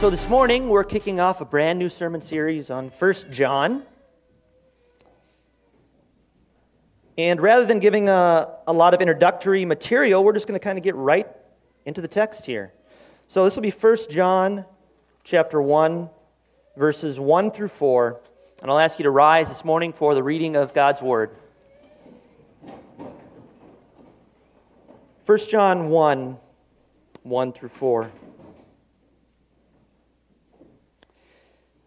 So this morning we're kicking off a brand new sermon series on 1 John. And rather than giving a, a lot of introductory material, we're just going to kind of get right into the text here. So this will be 1 John chapter 1, verses 1 through 4. And I'll ask you to rise this morning for the reading of God's Word. 1 John 1, 1 through 4.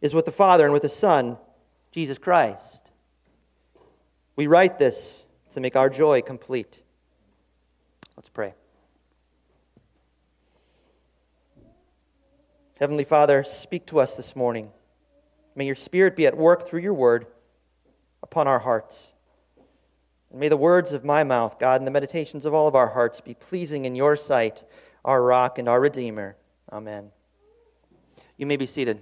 is with the Father and with the Son, Jesus Christ. We write this to make our joy complete. Let's pray. Heavenly Father, speak to us this morning. May your Spirit be at work through your word upon our hearts. And may the words of my mouth, God, and the meditations of all of our hearts be pleasing in your sight, our rock and our Redeemer. Amen. You may be seated.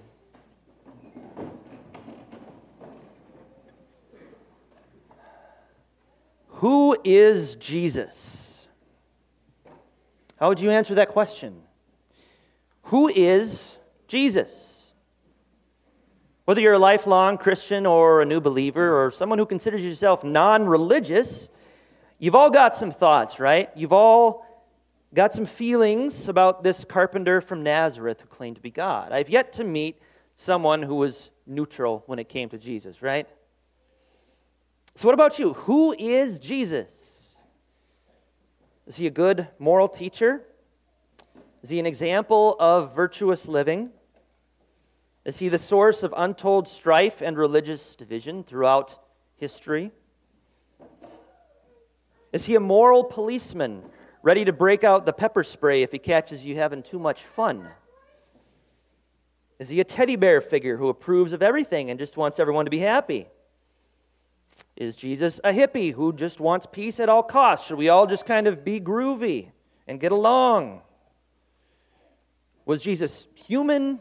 Who is Jesus? How would you answer that question? Who is Jesus? Whether you're a lifelong Christian or a new believer or someone who considers yourself non religious, you've all got some thoughts, right? You've all got some feelings about this carpenter from Nazareth who claimed to be God. I've yet to meet someone who was neutral when it came to Jesus, right? So, what about you? Who is Jesus? Is he a good moral teacher? Is he an example of virtuous living? Is he the source of untold strife and religious division throughout history? Is he a moral policeman ready to break out the pepper spray if he catches you having too much fun? Is he a teddy bear figure who approves of everything and just wants everyone to be happy? Is Jesus a hippie who just wants peace at all costs? Should we all just kind of be groovy and get along? Was Jesus human?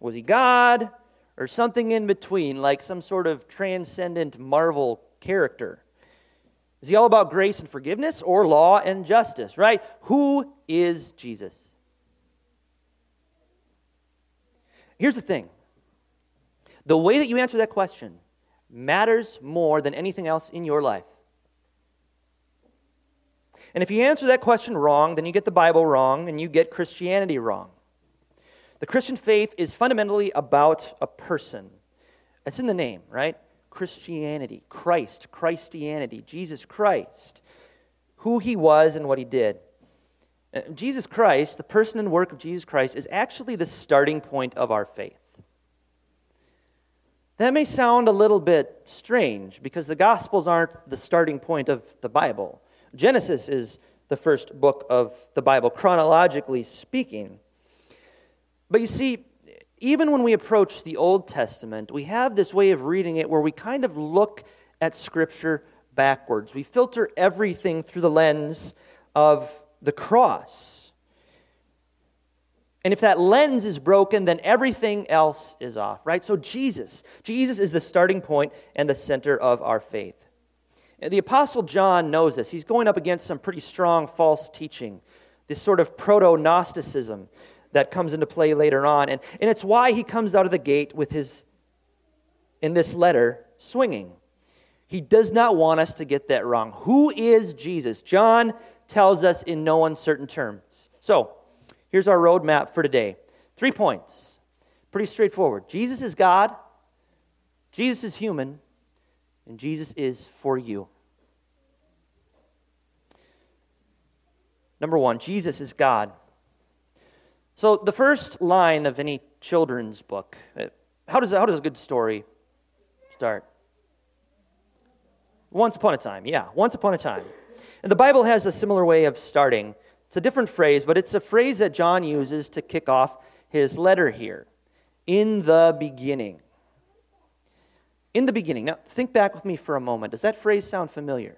Was he God? Or something in between, like some sort of transcendent Marvel character? Is he all about grace and forgiveness or law and justice, right? Who is Jesus? Here's the thing the way that you answer that question matters more than anything else in your life. And if you answer that question wrong, then you get the Bible wrong and you get Christianity wrong. The Christian faith is fundamentally about a person. It's in the name, right? Christianity, Christ, Christianity, Jesus Christ, who he was and what he did. Uh, Jesus Christ, the person and work of Jesus Christ, is actually the starting point of our faith. That may sound a little bit strange because the Gospels aren't the starting point of the Bible. Genesis is the first book of the Bible, chronologically speaking. But you see, even when we approach the Old Testament, we have this way of reading it where we kind of look at Scripture backwards. We filter everything through the lens of the cross. And if that lens is broken, then everything else is off, right? So Jesus, Jesus is the starting point and the center of our faith. And the Apostle John knows this. He's going up against some pretty strong false teaching, this sort of proto Gnosticism that comes into play later on. And, and it's why he comes out of the gate with his, in this letter, swinging. He does not want us to get that wrong. Who is Jesus? John tells us in no uncertain terms. So, Here's our roadmap for today three points. Pretty straightforward. Jesus is God, Jesus is human, and Jesus is for you. Number one, Jesus is God. So, the first line of any children's book, uh, how does, how does a good story start? Once upon a time, yeah, once upon a time. And the Bible has a similar way of starting. It's a different phrase, but it's a phrase that John uses to kick off his letter here. In the beginning. In the beginning. Now, think back with me for a moment. Does that phrase sound familiar?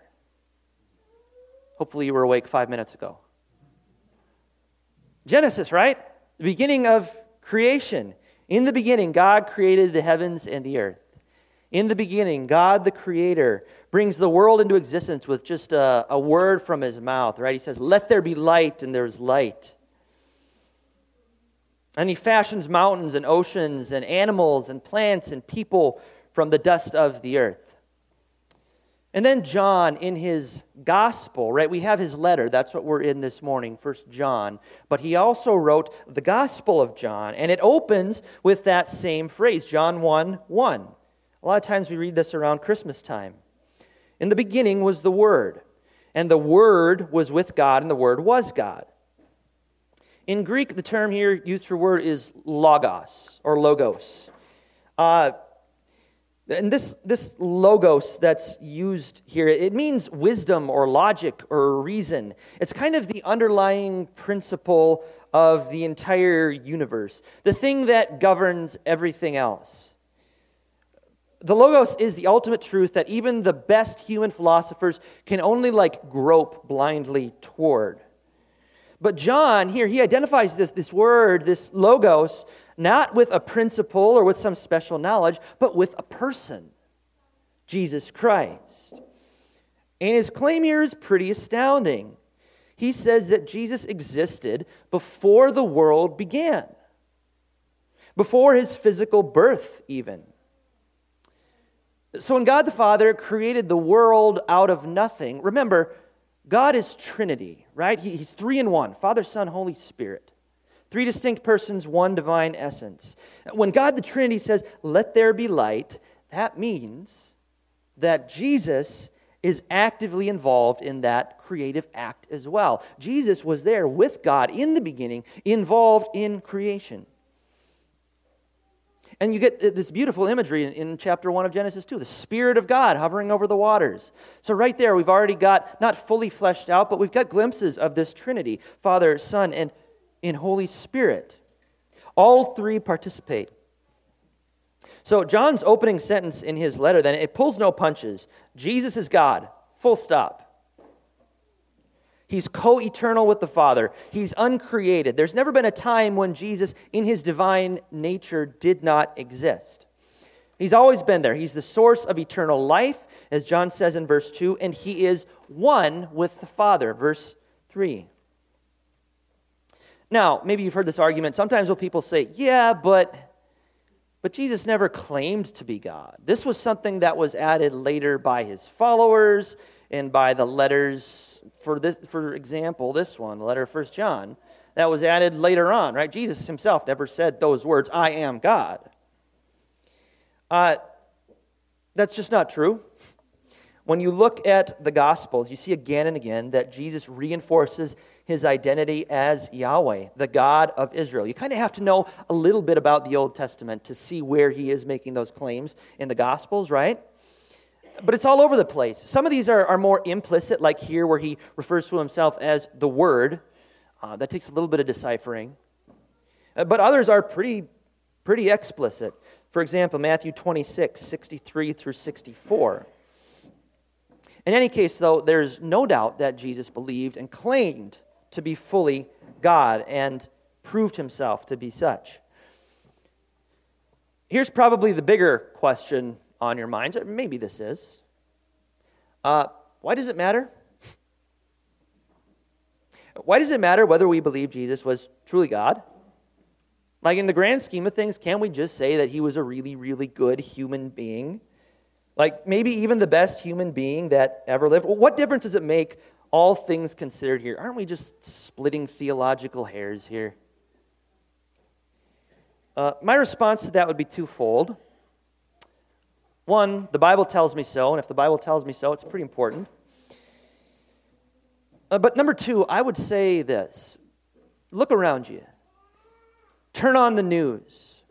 Hopefully, you were awake five minutes ago. Genesis, right? The beginning of creation. In the beginning, God created the heavens and the earth. In the beginning, God the Creator brings the world into existence with just a, a, word from his mouth, right? He says, Let there be light, and there's light. And he fashions mountains and oceans and animals and plants and people from the dust of the earth. And then John, in his gospel, right? We have his letter. That's what we're in this morning, First John. But he also wrote the Gospel of John, and it opens with that same phrase, John 1 1. A lot of times we read this around Christmas time. In the beginning was the Word, and the Word was with God, and the Word was God. In Greek, the term here used for word is logos or logos. Uh, and this, this logos that's used here, it means wisdom or logic or reason. It's kind of the underlying principle of the entire universe, the thing that governs everything else. The logos is the ultimate truth that even the best human philosophers can only like grope blindly toward. But John here, he identifies this, this word, this logos, not with a principle or with some special knowledge, but with a person, Jesus Christ. And his claim here is pretty astounding. He says that Jesus existed before the world began, before his physical birth, even. So when God the Father created the world out of nothing, remember, God is Trinity, right? He's three in one Father, Son, Holy Spirit. Three distinct persons, one divine essence. When God the Trinity says, let there be light, that means that Jesus is actively involved in that creative act as well. Jesus was there with God in the beginning, involved in creation. And you get this beautiful imagery in, in, chapter 1 of Genesis 2 the Spirit of God hovering over the waters. So, right there, we've already got, not fully fleshed out, but we've got glimpses of this Trinity Father, Son, and in Holy Spirit. All three participate. So, John's opening sentence in his letter, then, it pulls no punches. Jesus is God, full stop. He's co eternal with the Father. He's uncreated. There's never been a time when Jesus, in his divine nature, did not exist. He's always been there. He's the source of eternal life, as John says in verse 2, and he is one with the Father, verse 3. Now, maybe you've heard this argument. Sometimes when people say, yeah, but, but Jesus never claimed to be God. This was something that was added later by his followers and by the letters. For, this, for example, this one, the letter of 1 John, that was added later on, right? Jesus himself never said those words, I am God. Uh, that's just not true. When you look at the Gospels, you see again and again that Jesus reinforces his identity as Yahweh, the God of Israel. You kind of have to know a little bit about the Old Testament to see where he is making those claims in the Gospels, right? But it's all over the place. Some of these are, are more implicit, like here where he refers to himself as the Word. Uh, that takes a little bit of deciphering. Uh, but others are pretty, pretty explicit. For example, Matthew 26, 63 through 64. In any case, though, there's no doubt that Jesus believed and claimed to be fully God and proved himself to be such. Here's probably the bigger question on your minds, or maybe this is. Uh, why does it matter? Why does it matter whether we believe Jesus was truly God? Like, in the grand scheme of things, can't we just say that he was a really, really good human being? Like maybe even the best human being that ever lived. Well, what difference does it make, all things considered here? Aren't we just splitting theological hairs here? Uh, my response to that would be twofold. One, the Bible tells me so, and if the Bible tells me so, it's pretty important. Uh, but number two, I would say this look around you, turn on the news,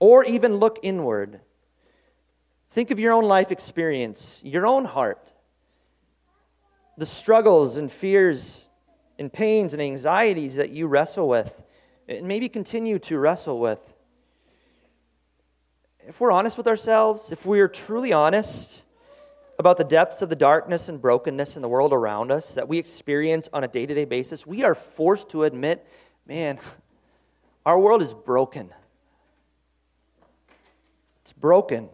or even look inward. Think of your own life experience, your own heart, the struggles and fears and pains and anxieties that you wrestle with, and maybe continue to wrestle with. If we're honest with ourselves, if we are truly honest, about the depths of the darkness and brokenness in the world around us that we experience on a day to day basis, we are forced to admit man, our world is broken. It's broken.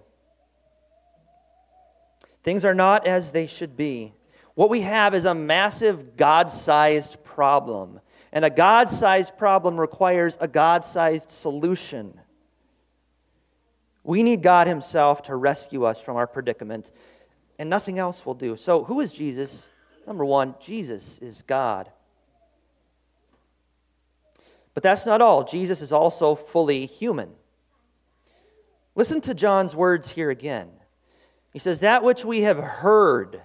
Things are not as they should be. What we have is a massive God sized problem. And a God sized problem requires a God sized solution. We need God Himself to rescue us from our predicament and nothing else will do. So, who is Jesus? Number one, Jesus is God. But that's not all. Jesus is also fully human. Listen to John's words here again. He says, That which we have heard,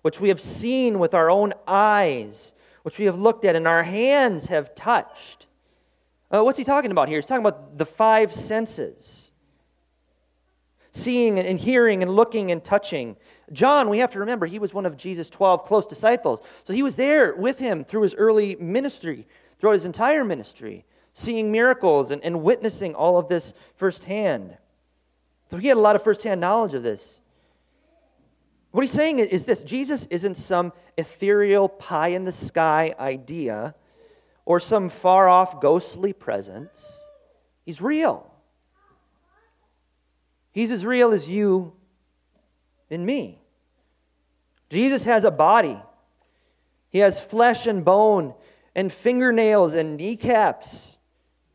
which we have seen with our own eyes, which we have looked at and our hands have touched. Uh, what's he talking about here? He's talking about the five senses seeing and hearing and looking and touching. John, we have to remember, he was one of Jesus' 12 close disciples. So he was there with him through his early ministry, throughout his entire ministry, seeing miracles and, and witnessing all of this firsthand. So he had a lot of firsthand knowledge of this. What he's saying is this Jesus isn't some ethereal pie in the sky idea or some far off ghostly presence. He's real. He's as real as you and me. Jesus has a body, he has flesh and bone and fingernails and kneecaps.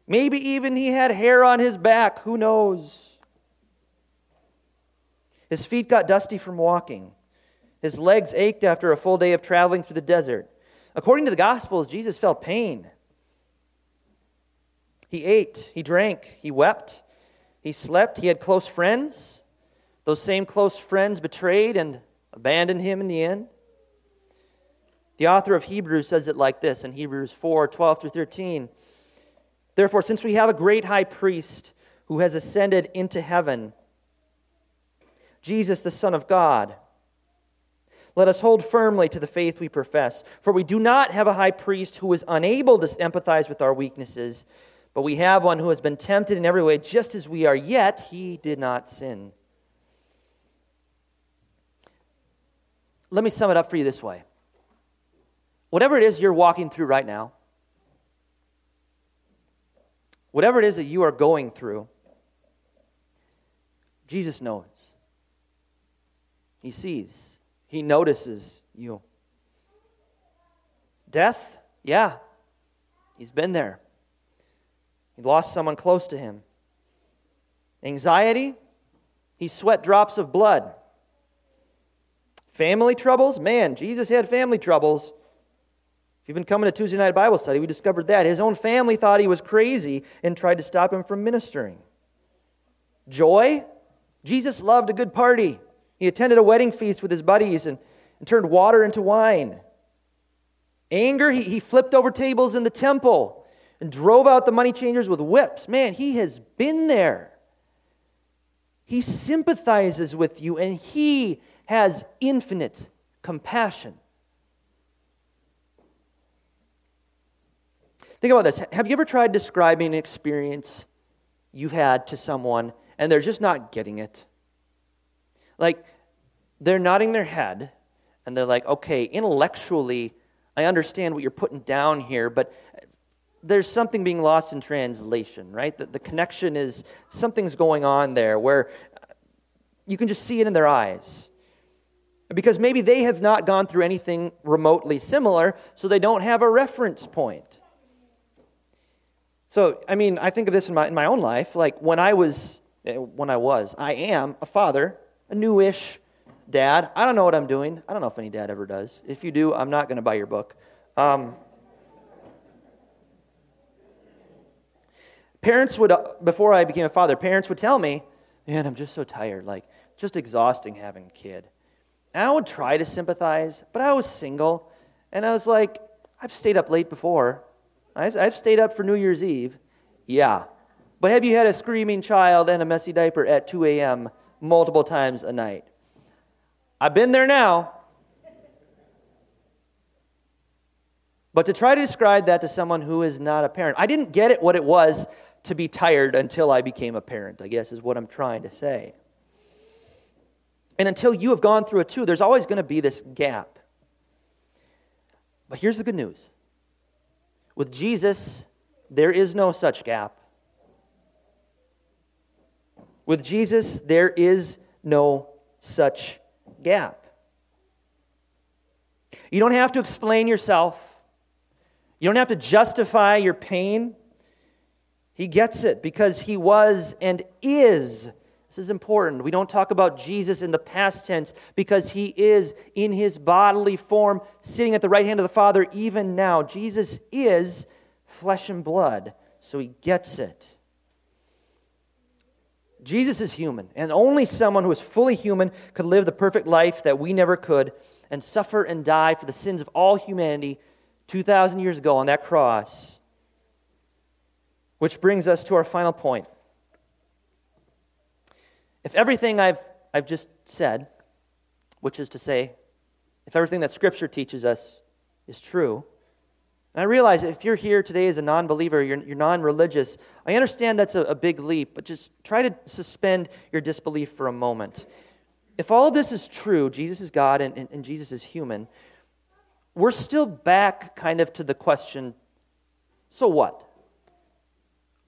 Maybe even he had hair on his back. Who knows? His feet got dusty from walking. His legs ached after a full day of traveling through the desert. According to the Gospels, Jesus felt pain. He ate, he drank, he wept, he slept, he had close friends. Those same close friends betrayed and abandoned him in the end. The author of Hebrews says it like this in Hebrews 4 12 through 13. Therefore, since we have a great high priest who has ascended into heaven, Jesus, the Son of God, let us hold firmly to the faith we profess. For we do not have a high priest who is unable to empathize with our weaknesses, but we have one who has been tempted in every way, just as we are, yet he did not sin. Let me sum it up for you this way whatever it is you're walking through right now, whatever it is that you are going through, Jesus knows. He sees, He notices you. Death, yeah, He's been there. He lost someone close to him. Anxiety, he sweat drops of blood. Family troubles? Man, Jesus had family troubles. If you've been coming to Tuesday night Bible study, we discovered that. His own family thought he was crazy and tried to stop him from ministering. Joy? Jesus loved a good party. He attended a wedding feast with his buddies and, and turned water into wine. Anger? He, he flipped over tables in the temple and drove out the money changers with whips. Man, he has been there. He sympathizes with you and he has infinite compassion. Think about this. Have you ever tried describing an experience you've had to someone and they're just not getting it? Like, they're nodding their head and they're like, okay, intellectually, I understand what you're putting down here, but there's something being lost in translation, right? The, the connection is something's going on there where you can just see it in their eyes. Because maybe they have not gone through anything remotely similar, so they don't have a reference point. So, I mean, I think of this in my, in my own life. Like when I was, eh, when I was, I am a father, a newish dad. I don't know what I'm doing. I don't know if any dad ever does. If you do, I'm not going to buy your book. Um, Parents would, uh, before I became a father, parents would tell me, man, I'm just so tired. Like, just exhausting having a kid. And I would try to sympathize, but I was single. And I was like, I've stayed up late before. I've, I've stayed up for New Year's Eve. Yeah. But have you had a screaming child and a messy diaper at 2 a.m. multiple times a night? I've been there now. But to try to describe that to someone who is not a parent, I didn't get it what it was to be tired until I became a parent, I guess is what I'm trying to say. And until you have gone through it too, there's always going to be this gap. But here's the good news with Jesus, there is no such gap. With Jesus, there is no such gap. You don't have to explain yourself. You don't have to justify your pain. He gets it because he was and is. This is important. We don't talk about Jesus in the past tense because he is in his bodily form sitting at the right hand of the Father even now. Jesus is flesh and blood, so he gets it. Jesus is human, and only someone who is fully human could live the perfect life that we never could and suffer and die for the sins of all humanity 2,000 years ago on that cross. Which brings us to our final point. If everything I've, I've just said, which is to say, if everything that Scripture teaches us is true, and I realize if you're here today as a non believer, you're, you're non religious, I understand that's a, a big leap, but just try to suspend your disbelief for a moment. If all of this is true, Jesus is God and, and, and Jesus is human, we're still back kind of to the question so what?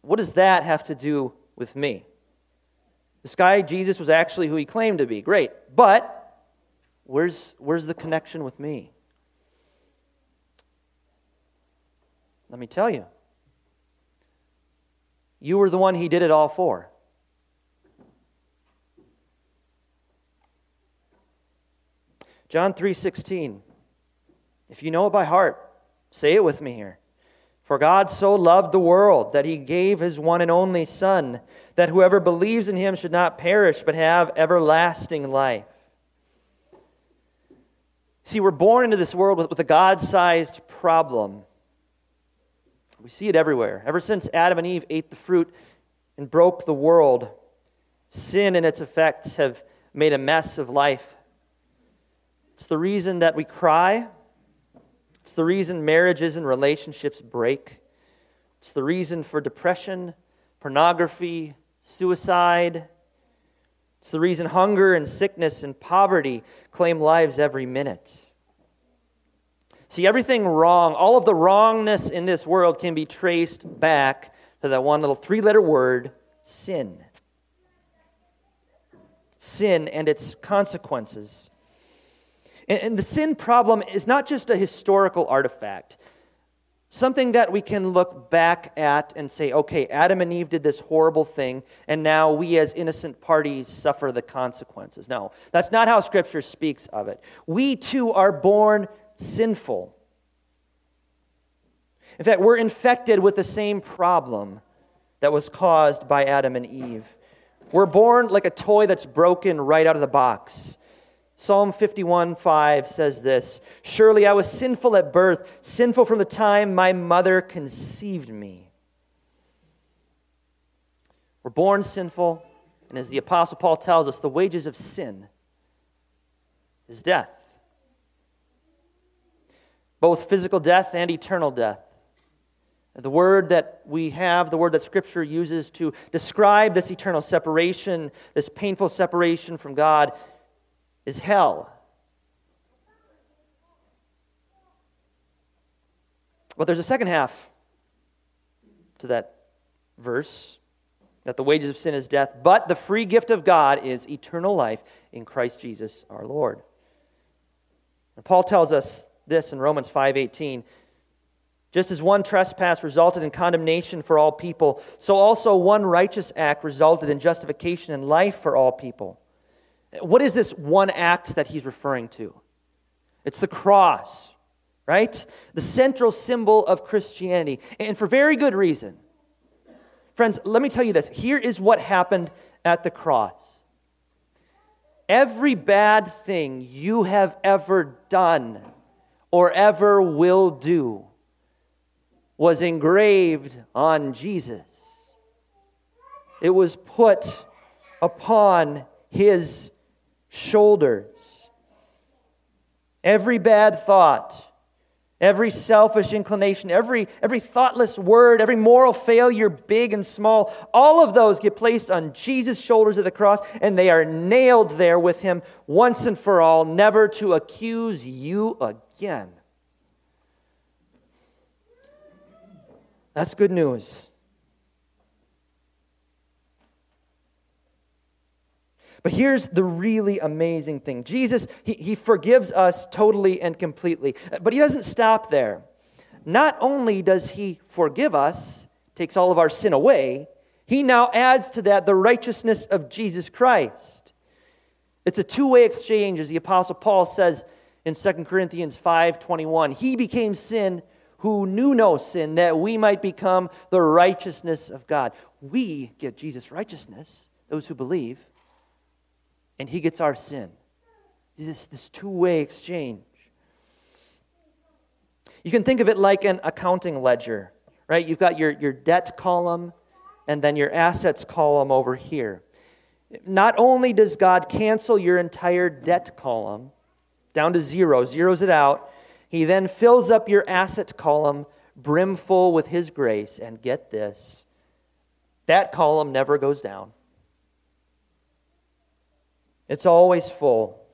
What does that have to do with me? This guy, Jesus, was actually who he claimed to be. Great. But where's, where's the connection with me? Let me tell you. You were the one he did it all for. John 3:16 if you know it by heart, say it with me here. For God so loved the world that he gave his one and only Son, that whoever believes in him should not perish, but have everlasting life. See, we're born into this world with, with a God sized problem. We see it everywhere. Ever since Adam and Eve ate the fruit and broke the world, sin and its effects have made a mess of life. It's the reason that we cry, it's the reason marriages and relationships break. It's the reason for depression, pornography, suicide. It's the reason hunger and sickness and poverty claim lives every minute. See, everything wrong, all of the wrongness in this world can be traced back to that one little three letter word sin. Sin and its consequences. And, the sin problem is not just a historical artifact, something that we can look back at and say, okay, Adam and Eve did this horrible thing, and now we as innocent parties suffer the consequences. No, that's not how Scripture speaks of it. We too are born sinful. In fact, we're infected with the same problem that was caused by Adam and Eve. We're born like a toy that's broken right out of the box. Psalm 51 5 says this Surely I was sinful at birth, sinful from the time my mother conceived me. We're born sinful, and as the Apostle Paul tells us, the wages of sin is death. Both physical death and eternal death. The word that we have, the word that Scripture uses to describe this eternal separation, this painful separation from God, is hell. But there's a second half to that verse that the wages of sin is death, but the free gift of God is eternal life in Christ Jesus our Lord. And Paul tells us this in Romans 5:18. Just as one trespass resulted in condemnation for all people, so also one righteous act resulted in justification and life for all people. What is this one act that he's referring to? It's the cross, right? The central symbol of Christianity, and for very good reason. Friends, let me tell you this. Here is what happened at the cross. Every bad thing you have ever done or ever will do was engraved on Jesus. It was put upon his shoulders. Every bad thought, every selfish inclination, every, every thoughtless word, every moral failure, big and small, all of those get placed on Jesus' shoulders at the cross, and they are nailed there with him once and for all, never to accuse you again. That's good news. But here's the really amazing thing Jesus, he, he forgives us totally and completely. But he doesn't stop there. Not only does he forgive us, takes all of our sin away, he now adds to that the righteousness of Jesus Christ. It's a two-way exchange, as the Apostle Paul says in 2 Corinthians 5:21. He became sin who knew no sin, that we might become the righteousness of God. We get Jesus' righteousness, those who believe and he gets our sin. This, this two way exchange. You can think of it like an accounting ledger, right? You've got your, your debt column and then your assets column over here. Not only does God cancel your entire debt column down to zero, zeroes it out, He then fills up your asset column brimful with His grace. And get this that column never goes down. It's always full,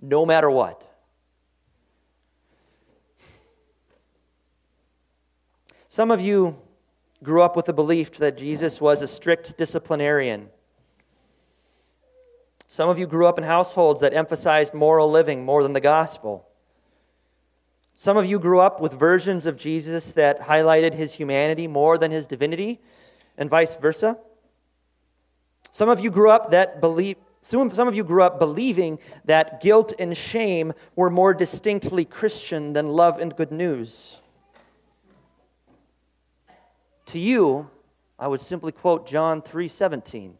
no matter what. Some of you grew up with the belief that Jesus was a strict disciplinarian. Some of you grew up in households that emphasized moral living more than the gospel. Some of you grew up with versions of Jesus that highlighted his humanity more than his divinity, and vice versa. Some of you grew up that believe, some of you grew up believing that guilt and shame were more distinctly Christian than love and good news. To you, I would simply quote John 3:17,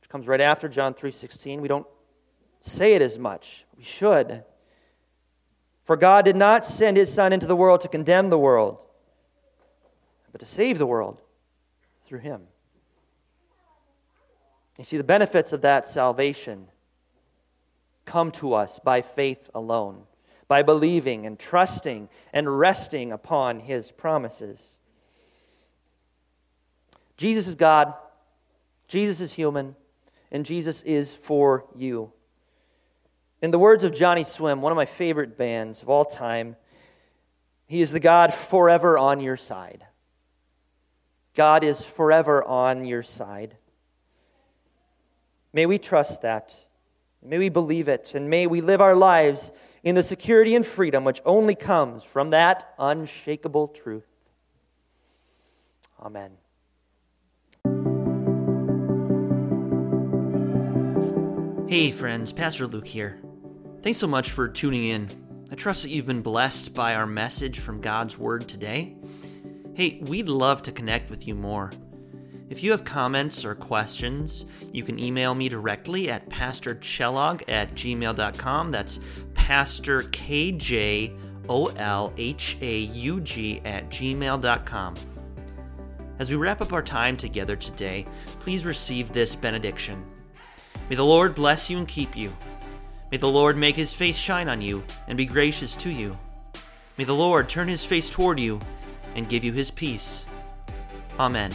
which comes right after John 3:16. We don't say it as much. We should. For God did not send his son into the world to condemn the world, but to save the world through him. You see, the benefits of that salvation come to us by faith alone, by believing and trusting and resting upon his promises. Jesus is God, Jesus is human, and Jesus is for you. In the words of Johnny Swim, one of my favorite bands of all time, he is the God forever on your side. God is forever on your side. May we trust that. May we believe it. And may we live our lives in the security and freedom which only comes from that unshakable truth. Amen. Hey, friends, Pastor Luke here. Thanks so much for tuning in. I trust that you've been blessed by our message from God's Word today. Hey, we'd love to connect with you more. If you have comments or questions, you can email me directly at pastorkjolhaug at gmail.com. That's pastor K-J-O-L-H-A-U-G at gmail.com. As we wrap up our time together today, please receive this benediction. May the Lord bless you and keep you. May the Lord make his face shine on you and be gracious to you. May the Lord turn his face toward you and give you his peace. Amen.